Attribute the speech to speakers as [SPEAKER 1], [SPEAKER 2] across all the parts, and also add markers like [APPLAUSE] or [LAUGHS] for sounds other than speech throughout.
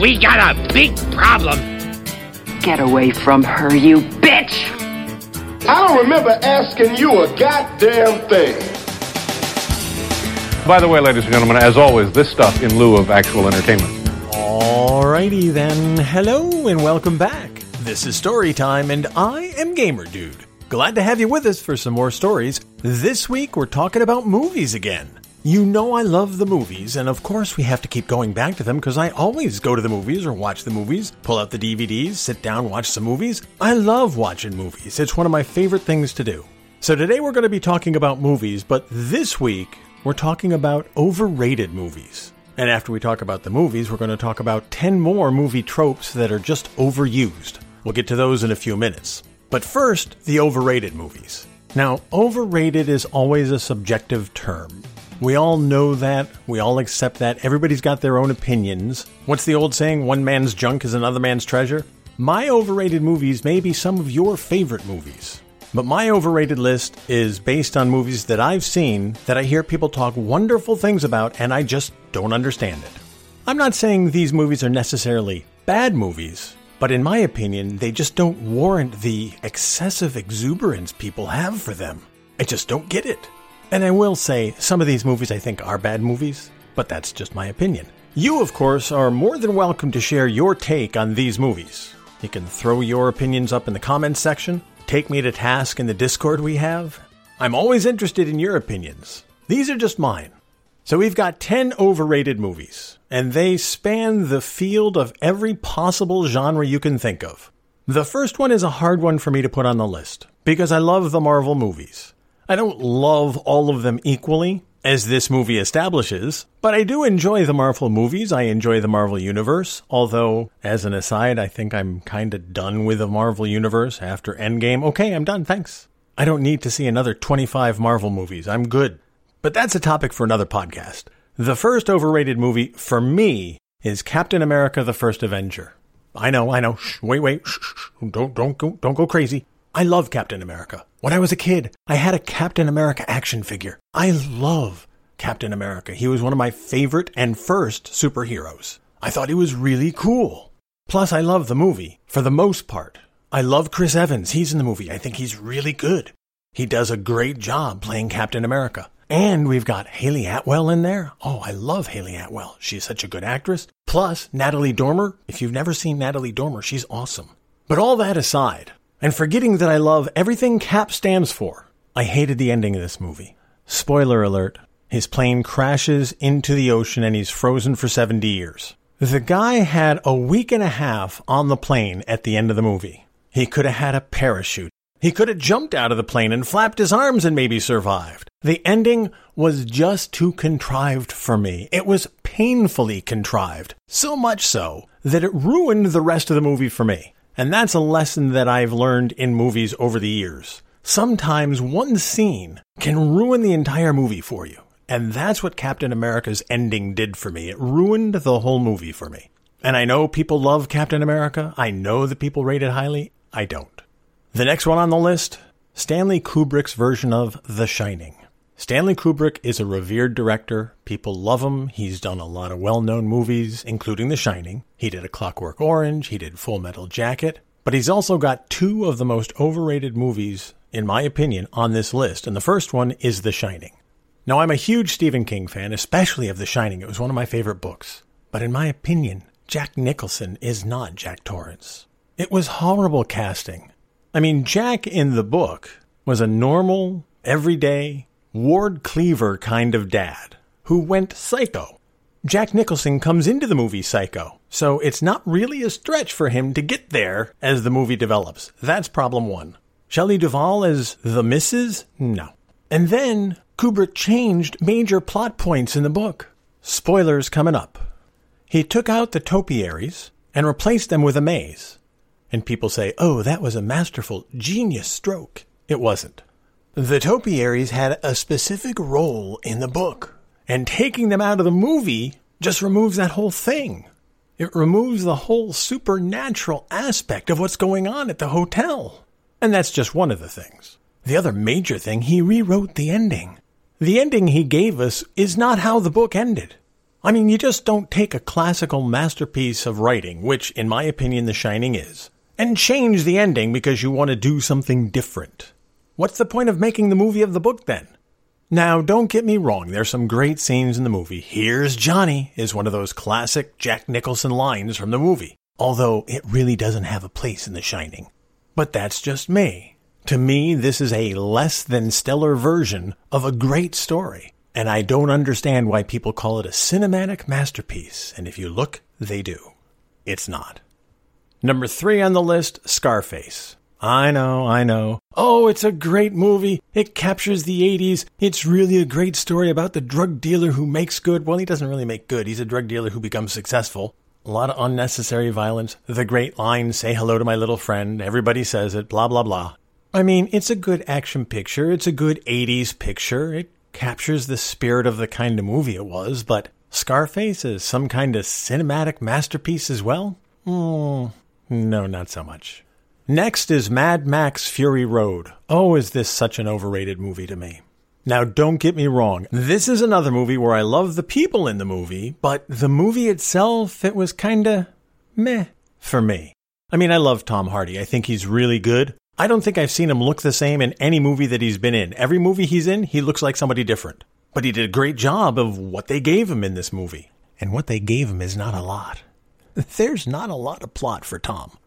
[SPEAKER 1] We got a big problem.
[SPEAKER 2] Get away from her, you bitch!
[SPEAKER 3] I don't remember asking you a goddamn thing.
[SPEAKER 4] By the way, ladies and gentlemen, as always, this stuff in lieu of actual entertainment.
[SPEAKER 5] Alrighty then, hello and welcome back. This is Story Time, and I am Gamer Dude. Glad to have you with us for some more stories. This week we're talking about movies again. You know I love the movies, and of course we have to keep going back to them because I always go to the movies or watch the movies, pull out the DVDs, sit down, watch some movies. I love watching movies. It's one of my favorite things to do. So today we're going to be talking about movies, but this week we're talking about overrated movies. And after we talk about the movies, we're going to talk about 10 more movie tropes that are just overused. We'll get to those in a few minutes. But first, the overrated movies. Now, overrated is always a subjective term. We all know that. We all accept that. Everybody's got their own opinions. What's the old saying? One man's junk is another man's treasure? My overrated movies may be some of your favorite movies. But my overrated list is based on movies that I've seen that I hear people talk wonderful things about and I just don't understand it. I'm not saying these movies are necessarily bad movies, but in my opinion, they just don't warrant the excessive exuberance people have for them. I just don't get it. And I will say, some of these movies I think are bad movies, but that's just my opinion. You, of course, are more than welcome to share your take on these movies. You can throw your opinions up in the comments section, take me to task in the Discord we have. I'm always interested in your opinions. These are just mine. So we've got 10 overrated movies, and they span the field of every possible genre you can think of. The first one is a hard one for me to put on the list, because I love the Marvel movies. I don't love all of them equally, as this movie establishes, but I do enjoy the Marvel movies. I enjoy the Marvel Universe, although, as an aside, I think I'm kinda done with the Marvel Universe after Endgame. Okay, I'm done, thanks. I don't need to see another 25 Marvel movies. I'm good. But that's a topic for another podcast. The first overrated movie for me is Captain America: The First Avenger. I know, I know. Shh, wait, wait. Shh, shh, don't, don't go, don't go crazy. I love Captain America. When I was a kid, I had a Captain America action figure. I love Captain America. He was one of my favorite and first superheroes. I thought he was really cool. Plus, I love the movie for the most part. I love Chris Evans. He's in the movie. I think he's really good. He does a great job playing Captain America. And we've got Hayley Atwell in there. Oh, I love Hayley Atwell. She's such a good actress. Plus, Natalie Dormer. If you've never seen Natalie Dormer, she's awesome. But all that aside, and forgetting that I love everything CAP stands for, I hated the ending of this movie. Spoiler alert his plane crashes into the ocean and he's frozen for 70 years. The guy had a week and a half on the plane at the end of the movie. He could have had a parachute. He could have jumped out of the plane and flapped his arms and maybe survived. The ending was just too contrived for me. It was painfully contrived. So much so that it ruined the rest of the movie for me. And that's a lesson that I've learned in movies over the years. Sometimes one scene can ruin the entire movie for you. And that's what Captain America's ending did for me. It ruined the whole movie for me. And I know people love Captain America. I know that people rate it highly. I don't. The next one on the list Stanley Kubrick's version of The Shining. Stanley Kubrick is a revered director. People love him. He's done a lot of well known movies, including The Shining. He did A Clockwork Orange, he did Full Metal Jacket. But he's also got two of the most overrated movies, in my opinion, on this list. And the first one is The Shining. Now, I'm a huge Stephen King fan, especially of The Shining. It was one of my favorite books. But in my opinion, Jack Nicholson is not Jack Torrance. It was horrible casting. I mean, Jack in the book was a normal, everyday, Ward Cleaver kind of dad who went psycho. Jack Nicholson comes into the movie psycho, so it's not really a stretch for him to get there as the movie develops. That's problem one. Shelley Duvall as the Missus? No. And then Kubrick changed major plot points in the book. Spoilers coming up. He took out the topiaries and replaced them with a maze. And people say, oh, that was a masterful, genius stroke. It wasn't. The topiaries had a specific role in the book, and taking them out of the movie just removes that whole thing. It removes the whole supernatural aspect of what's going on at the hotel. And that's just one of the things. The other major thing, he rewrote the ending. The ending he gave us is not how the book ended. I mean, you just don't take a classical masterpiece of writing, which, in my opinion, The Shining is, and change the ending because you want to do something different. What's the point of making the movie of the book then? Now, don't get me wrong, there's some great scenes in the movie. Here's Johnny is one of those classic Jack Nicholson lines from the movie, although it really doesn't have a place in The Shining. But that's just me. To me, this is a less than stellar version of a great story. And I don't understand why people call it a cinematic masterpiece. And if you look, they do. It's not. Number three on the list Scarface. I know, I know. Oh, it's a great movie. It captures the 80s. It's really a great story about the drug dealer who makes good. Well, he doesn't really make good. He's a drug dealer who becomes successful. A lot of unnecessary violence. The great line, say hello to my little friend. Everybody says it, blah, blah, blah. I mean, it's a good action picture. It's a good 80s picture. It captures the spirit of the kind of movie it was, but Scarface is some kind of cinematic masterpiece as well? Mm, no, not so much. Next is Mad Max Fury Road. Oh, is this such an overrated movie to me? Now, don't get me wrong. This is another movie where I love the people in the movie, but the movie itself, it was kinda meh for me. I mean, I love Tom Hardy. I think he's really good. I don't think I've seen him look the same in any movie that he's been in. Every movie he's in, he looks like somebody different. But he did a great job of what they gave him in this movie. And what they gave him is not a lot. There's not a lot of plot for Tom.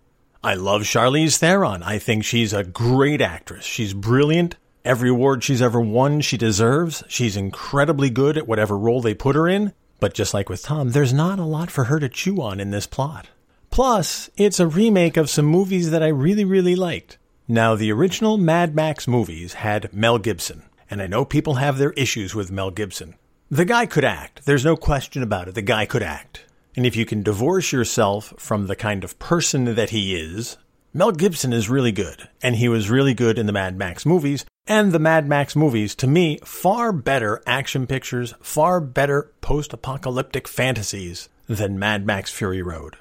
[SPEAKER 5] I love Charlize Theron. I think she's a great actress. She's brilliant. Every award she's ever won, she deserves. She's incredibly good at whatever role they put her in. But just like with Tom, there's not a lot for her to chew on in this plot. Plus, it's a remake of some movies that I really, really liked. Now, the original Mad Max movies had Mel Gibson, and I know people have their issues with Mel Gibson. The guy could act. There's no question about it. The guy could act. And if you can divorce yourself from the kind of person that he is, Mel Gibson is really good. And he was really good in the Mad Max movies. And the Mad Max movies, to me, far better action pictures, far better post apocalyptic fantasies than Mad Max Fury Road.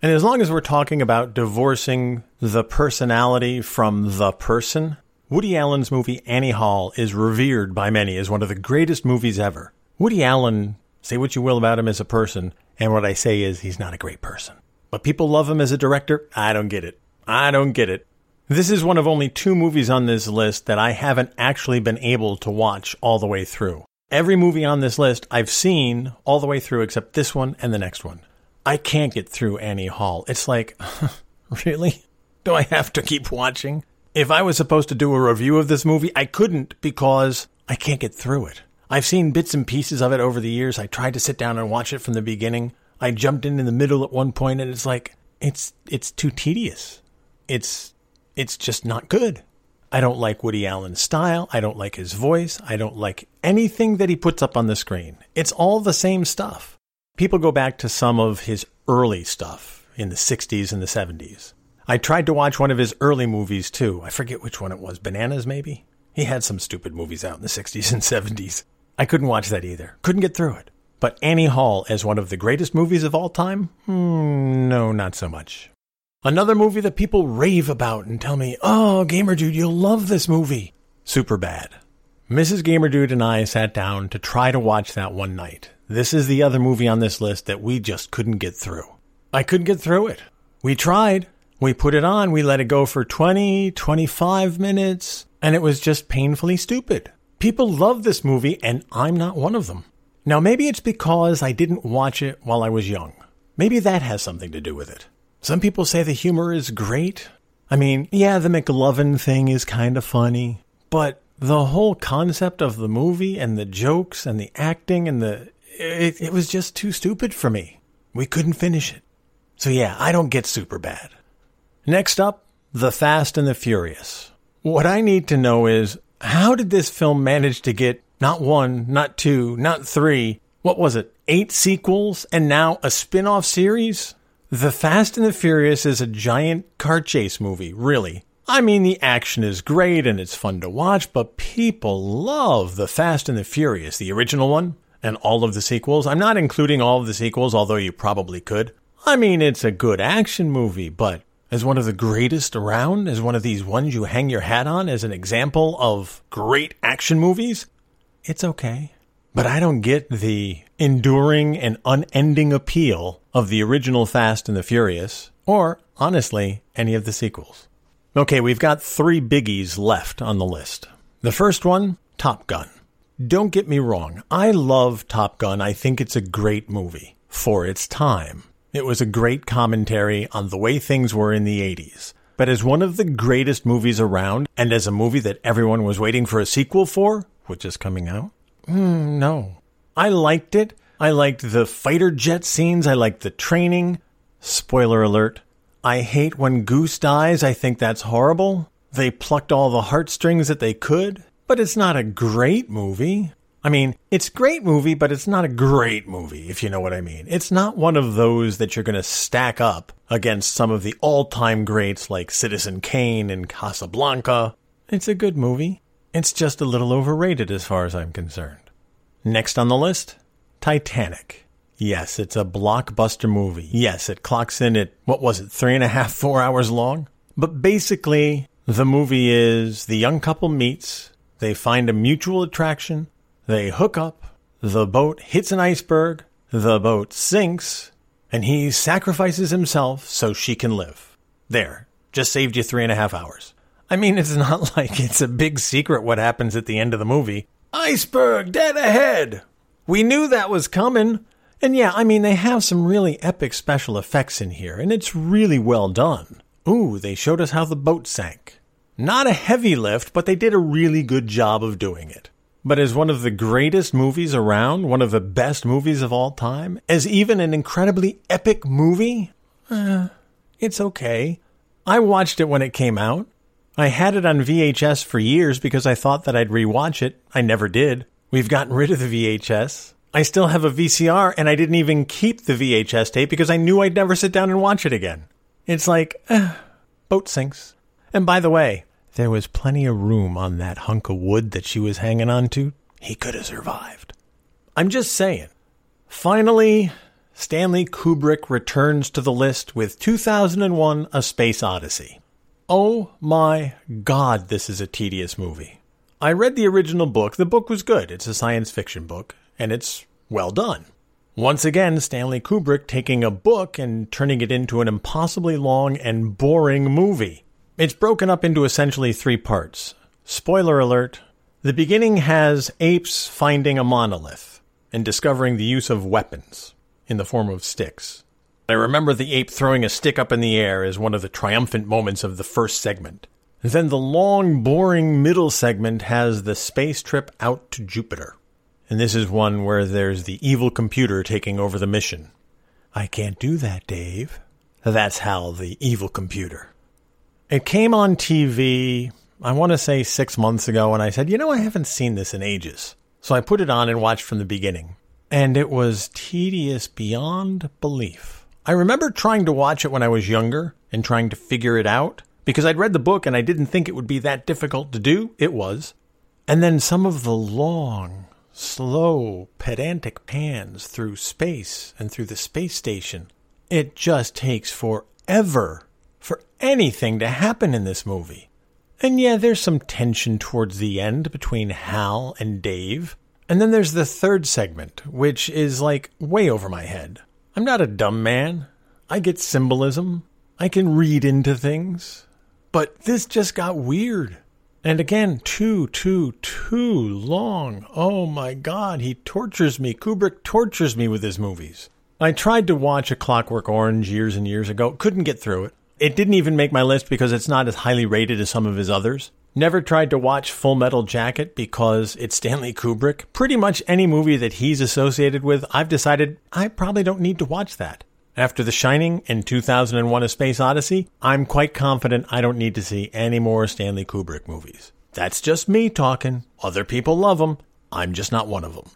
[SPEAKER 5] And as long as we're talking about divorcing the personality from the person, Woody Allen's movie Annie Hall is revered by many as one of the greatest movies ever. Woody Allen, say what you will about him as a person, and what I say is he's not a great person. But people love him as a director. I don't get it. I don't get it. This is one of only two movies on this list that I haven't actually been able to watch all the way through. Every movie on this list I've seen all the way through except this one and the next one. I can't get through Annie Hall. It's like, [LAUGHS] really? Do I have to keep watching? If I was supposed to do a review of this movie, I couldn't because I can't get through it. I've seen bits and pieces of it over the years. I tried to sit down and watch it from the beginning. I jumped in in the middle at one point and it's like it's it's too tedious. It's it's just not good. I don't like Woody Allen's style. I don't like his voice. I don't like anything that he puts up on the screen. It's all the same stuff. People go back to some of his early stuff in the 60s and the 70s. I tried to watch one of his early movies too. I forget which one it was. Bananas, maybe? He had some stupid movies out in the 60s and 70s. I couldn't watch that either. Couldn't get through it. But Annie Hall as one of the greatest movies of all time? Hmm, no, not so much. Another movie that people rave about and tell me, oh, Gamer Dude, you'll love this movie. Superbad. Mrs. Gamer Dude and I sat down to try to watch that one night. This is the other movie on this list that we just couldn't get through. I couldn't get through it. We tried. We put it on. We let it go for 20, 25 minutes, and it was just painfully stupid. People love this movie, and I'm not one of them. Now, maybe it's because I didn't watch it while I was young. Maybe that has something to do with it. Some people say the humor is great. I mean, yeah, the McLovin thing is kind of funny, but the whole concept of the movie and the jokes and the acting and the it, it was just too stupid for me. We couldn't finish it. So yeah, I don't get Superbad. Next up, The Fast and the Furious. What I need to know is how did this film manage to get not one, not two, not three, what was it, eight sequels and now a spin off series? The Fast and the Furious is a giant car chase movie, really. I mean, the action is great and it's fun to watch, but people love The Fast and the Furious, the original one and all of the sequels. I'm not including all of the sequels, although you probably could. I mean, it's a good action movie, but as one of the greatest around, as one of these ones you hang your hat on as an example of great action movies, it's okay. but I don't get the enduring and unending appeal of the original Fast and the Furious, or, honestly, any of the sequels. Okay, we've got three biggies left on the list. The first one, Top Gun. Don't get me wrong, I love Top Gun. I think it's a great movie for its time. It was a great commentary on the way things were in the 80s. But as one of the greatest movies around, and as a movie that everyone was waiting for a sequel for, which is coming out, mm, no. I liked it. I liked the fighter jet scenes. I liked the training. Spoiler alert. I hate when Goose dies. I think that's horrible. They plucked all the heartstrings that they could, but it's not a great movie. I mean, it's a great movie, but it's not a great movie, if you know what I mean. It's not one of those that you're going to stack up against some of the all-time greats like Citizen Kane and Casablanca. It's a good movie. It's just a little overrated as far as I'm concerned. Next on the list, Titanic. Yes, it's a blockbuster movie. Yes, it clocks in at, what was it, three and a half, four hours long? But basically, the movie is the young couple meets, they find a mutual attraction, they hook up, the boat hits an iceberg, the boat sinks, and he sacrifices himself so she can live. There, just saved you three and a half hours. I mean, it's not [LAUGHS] like it's a big secret what happens at the end of the movie. Iceberg dead ahead! We knew that was coming. And yeah, I mean, they have some really epic special effects in here, and it's really well done. Ooh, they showed us how the boat sank. Not a heavy lift, but they did a really good job of doing it but as one of the greatest movies around, one of the best movies of all time, as even an incredibly epic movie, uh, it's okay. I watched it when it came out. I had it on VHS for years because I thought that I'd rewatch it. I never did. We've gotten rid of the VHS. I still have a VCR and I didn't even keep the VHS tape because I knew I'd never sit down and watch it again. It's like, uh, boat sinks. And by the way, there was plenty of room on that hunk of wood that she was hanging on to. He could have survived. I'm just saying. Finally, Stanley Kubrick returns to the list with 2001 A Space Odyssey. Oh my god, this is a tedious movie. I read the original book. The book was good. It's a science fiction book, and it's well done. Once again, Stanley Kubrick taking a book and turning it into an impossibly long and boring movie. It's broken up into essentially three parts. Spoiler alert the beginning has apes finding a monolith and discovering the use of weapons in the form of sticks. I remember the ape throwing a stick up in the air as one of the triumphant moments of the first segment. Then the long, boring middle segment has the space trip out to Jupiter. And this is one where there's the evil computer taking over the mission. I can't do that, Dave. That's how the evil computer. It came on TV, I want to say six months ago, and I said, you know, I haven't seen this in ages. So I put it on and watched from the beginning. And it was tedious beyond belief. I remember trying to watch it when I was younger and trying to figure it out because I'd read the book and I didn't think it would be that difficult to do. It was. And then some of the long, slow, pedantic pans through space and through the space station. It just takes forever for anything to happen in this movie. And yeah, there's some tension towards the end between Hal and Dave. And then there's the third segment, which is like way over my head. I'm not a dumb man. I get symbolism. I can read into things. But this just got weird. And again, too, too, too long. Oh my god, he tortures me. Kubrick tortures me with his movies. I tried to watch A Clockwork Orange years and years ago, couldn't get through it. It didn't even make my list because it's not as highly rated as some of his others. Never tried to watch Full Metal Jacket because it's Stanley Kubrick. Pretty much any movie that he's associated with, I've decided I probably don't need to watch that. After The Shining and 2001 A Space Odyssey, I'm quite confident I don't need to see any more Stanley Kubrick movies. That's just me talking. Other people love them. I'm just not one of them.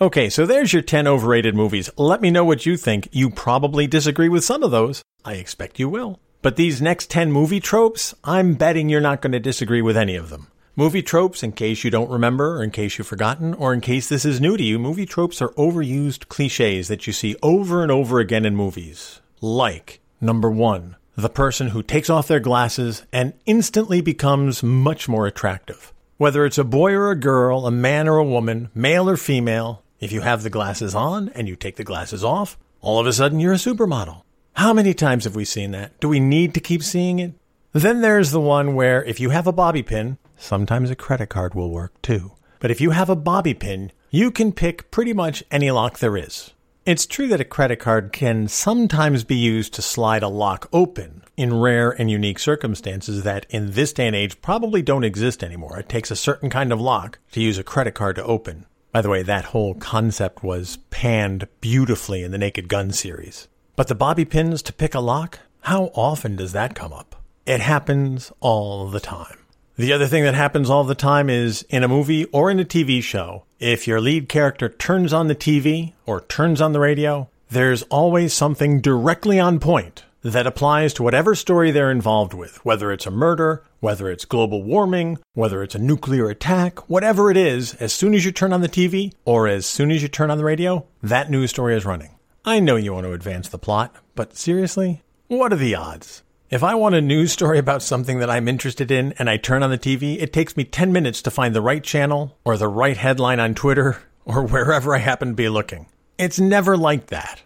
[SPEAKER 5] Okay, so there's your 10 overrated movies. Let me know what you think. You probably disagree with some of those. I expect you will. But these next 10 movie tropes, I'm betting you're not going to disagree with any of them. Movie tropes, in case you don't remember, or in case you've forgotten, or in case this is new to you, movie tropes are overused cliches that you see over and over again in movies. Like, number one, the person who takes off their glasses and instantly becomes much more attractive. Whether it's a boy or a girl, a man or a woman, male or female, if you have the glasses on and you take the glasses off, all of a sudden you're a supermodel. How many times have we seen that? Do we need to keep seeing it? Then there's the one where if you have a bobby pin, sometimes a credit card will work too. But if you have a bobby pin, you can pick pretty much any lock there is. It's true that a credit card can sometimes be used to slide a lock open in rare and unique circumstances that in this day and age probably don't exist anymore. It takes a certain kind of lock to use a credit card to open. By the way, that whole concept was panned beautifully in the Naked Gun series. But the bobby pins to pick a lock? How often does that come up? It happens all the time. The other thing that happens all the time is in a movie or in a TV show, if your lead character turns on the TV or turns on the radio, there's always something directly on point that applies to whatever story they're involved with, whether it's a murder, whether it's global warming, whether it's a nuclear attack, whatever it is, as soon as you turn on the TV or as soon as you turn on the radio, that news story is running. I know you want to advance the plot, but seriously, what are the odds? If I want a news story about something that I'm interested in and I turn on the TV, it takes me 10 minutes to find the right channel or the right headline on Twitter [LAUGHS] or wherever I happen to be looking. It's never like that.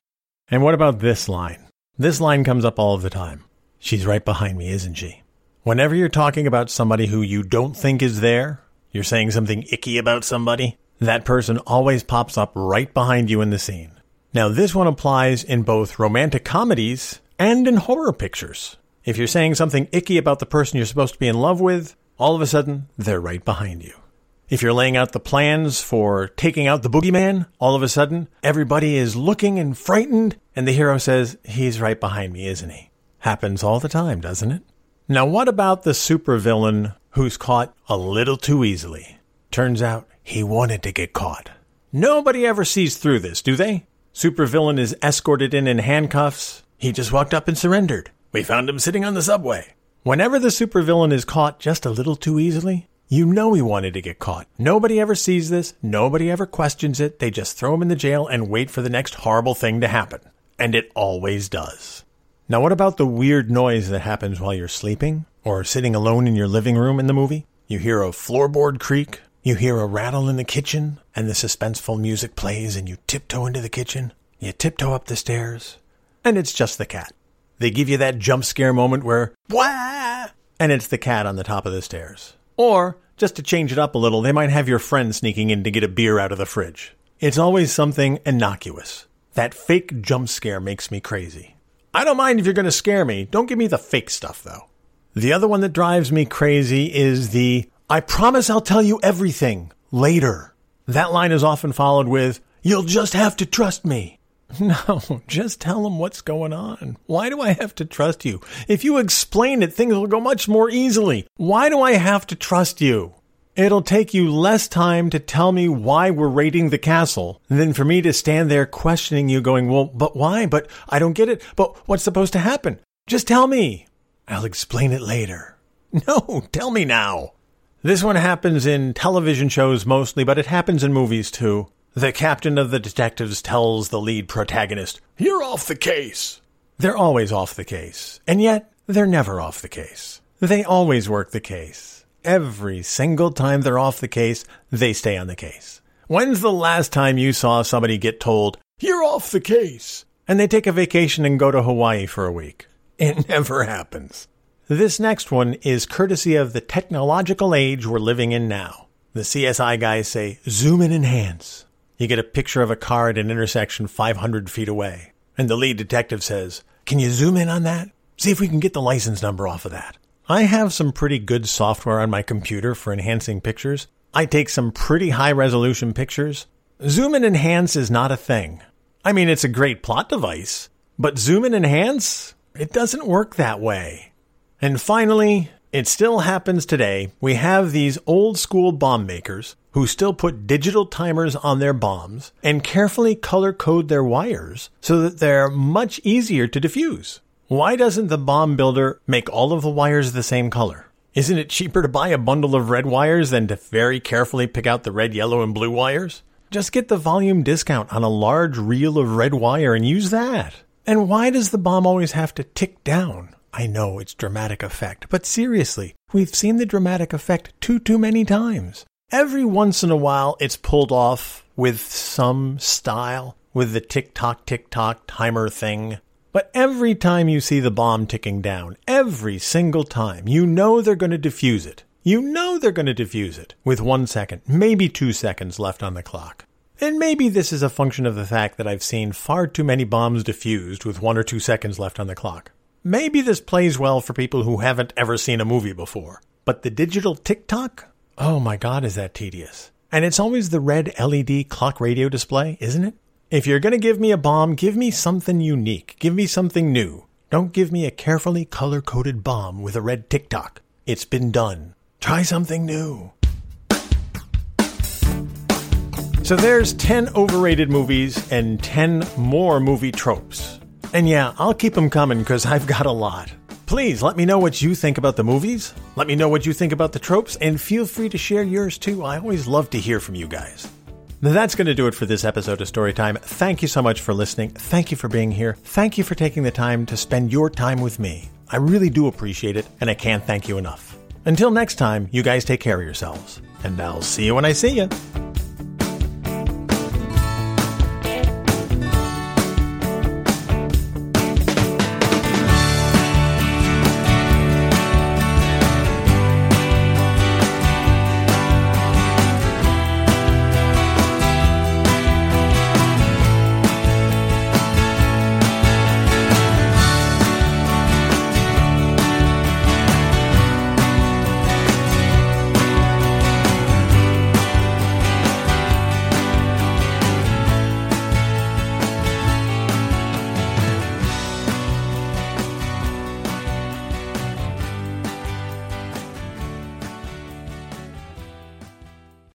[SPEAKER 5] And what about this line? This line comes up all of the time. She's right behind me, isn't she? Whenever you're talking about somebody who you don't think is there, you're saying something icky about somebody, that person always pops up right behind you in the scene. Now, this one applies in both romantic comedies and in horror pictures. If you're saying something icky about the person you're supposed to be in love with, all of a sudden, they're right behind you. If you're laying out the plans for taking out the boogeyman, all of a sudden, everybody is looking and frightened, and the hero says, He's right behind me, isn't he? Happens all the time, doesn't it? Now, what about the supervillain who's caught a little too easily? Turns out he wanted to get caught. Nobody ever sees through this, do they? Supervillain is escorted in in handcuffs. He just walked up and surrendered. We found him sitting on the subway. Whenever the supervillain is caught just a little too easily, you know he wanted to get caught. Nobody ever sees this. Nobody ever questions it. They just throw him in the jail and wait for the next horrible thing to happen. And it always does. Now, what about the weird noise that happens while you're sleeping or sitting alone in your living room in the movie? You hear a floorboard creak, you hear a rattle in the kitchen, and the suspenseful music plays, and you tiptoe into the kitchen. You tiptoe up the stairs, and it's just the cat. They give you that jump scare moment where, wah, and it's the cat on the top of the stairs. Or, just to change it up a little, they might have your friend sneaking in to get a beer out of the fridge. It's always something innocuous. That fake jump scare makes me crazy. I don't mind if you're going to scare me. Don't give me the fake stuff, though. The other one that drives me crazy is the I promise I'll tell you everything later. That line is often followed with, You'll just have to trust me. [LAUGHS] No, just tell them what's going on. Why do I have to trust you? If you explain it, things will go much more easily. Why do I have to trust you? It'll take you less time to tell me why we're raiding the castle than for me to stand there questioning you, going, Well, but why? But I don't get it. But what's supposed to happen? Just tell me. I'll explain it later. [LAUGHS] No, tell me now. This one happens in television shows mostly, but it happens in movies too. The captain of the detectives tells the lead protagonist, You're off the case. They're always off the case, and yet they're never off the case. They always work the case. Every single time they're off the case, they stay on the case. When's the last time you saw somebody get told, You're off the case, and they take a vacation and go to Hawaii for a week? It [LAUGHS] never happens. This next one is courtesy of the technological age we're living in now. The CSI guys say, Zoom and enhance. You get a picture of a car at an intersection 500 feet away. And the lead detective says, Can you zoom in on that? See if we can get the license number off of that. I have some pretty good software on my computer for enhancing pictures. I take some pretty high resolution pictures. Zoom and enhance is not a thing. I mean, it's a great plot device, but zoom and enhance? It doesn't work that way. And finally, it still happens today. We have these old school bomb makers who still put digital timers on their bombs and carefully color code their wires so that they're much easier to defuse. Why doesn't the bomb builder make all of the wires the same color? Isn't it cheaper to buy a bundle of red wires than to very carefully pick out the red, yellow, and blue wires? Just get the volume discount on a large reel of red wire and use that. And why does the bomb always have to tick down? I know it's dramatic effect, but seriously, we've seen the dramatic effect too too many times. Every once in a while it's pulled off with some style, with the tick tock tick tock timer thing. But every time you see the bomb ticking down, every single time, you know they're going to defuse it. You know they're going to defuse it with one second, maybe two seconds left on the clock. And maybe this is a function of the fact that I've seen far too many bombs defused with one or two seconds left on the clock. Maybe this plays well for people who haven't ever seen a movie before. But the digital tick tock? Oh my god, is that tedious. And it's always the red LED clock radio display, isn't it? If you're going to give me a bomb, give me something unique. Give me something new. Don't give me a carefully color coded bomb with a red tick tock. It's been done. Try something new. So there's 10 overrated movies and 10 more movie tropes. And yeah, I'll keep them coming because I've got a lot. Please let me know what you think about the movies. Let me know what you think about the tropes, and feel free to share yours too. I always love to hear from you guys. That's going to do it for this episode of Storytime. Thank you so much for listening. Thank you for being here. Thank you for taking the time to spend your time with me. I really do appreciate it, and I can't thank you enough. Until next time, you guys take care of yourselves, and I'll see you when I see you.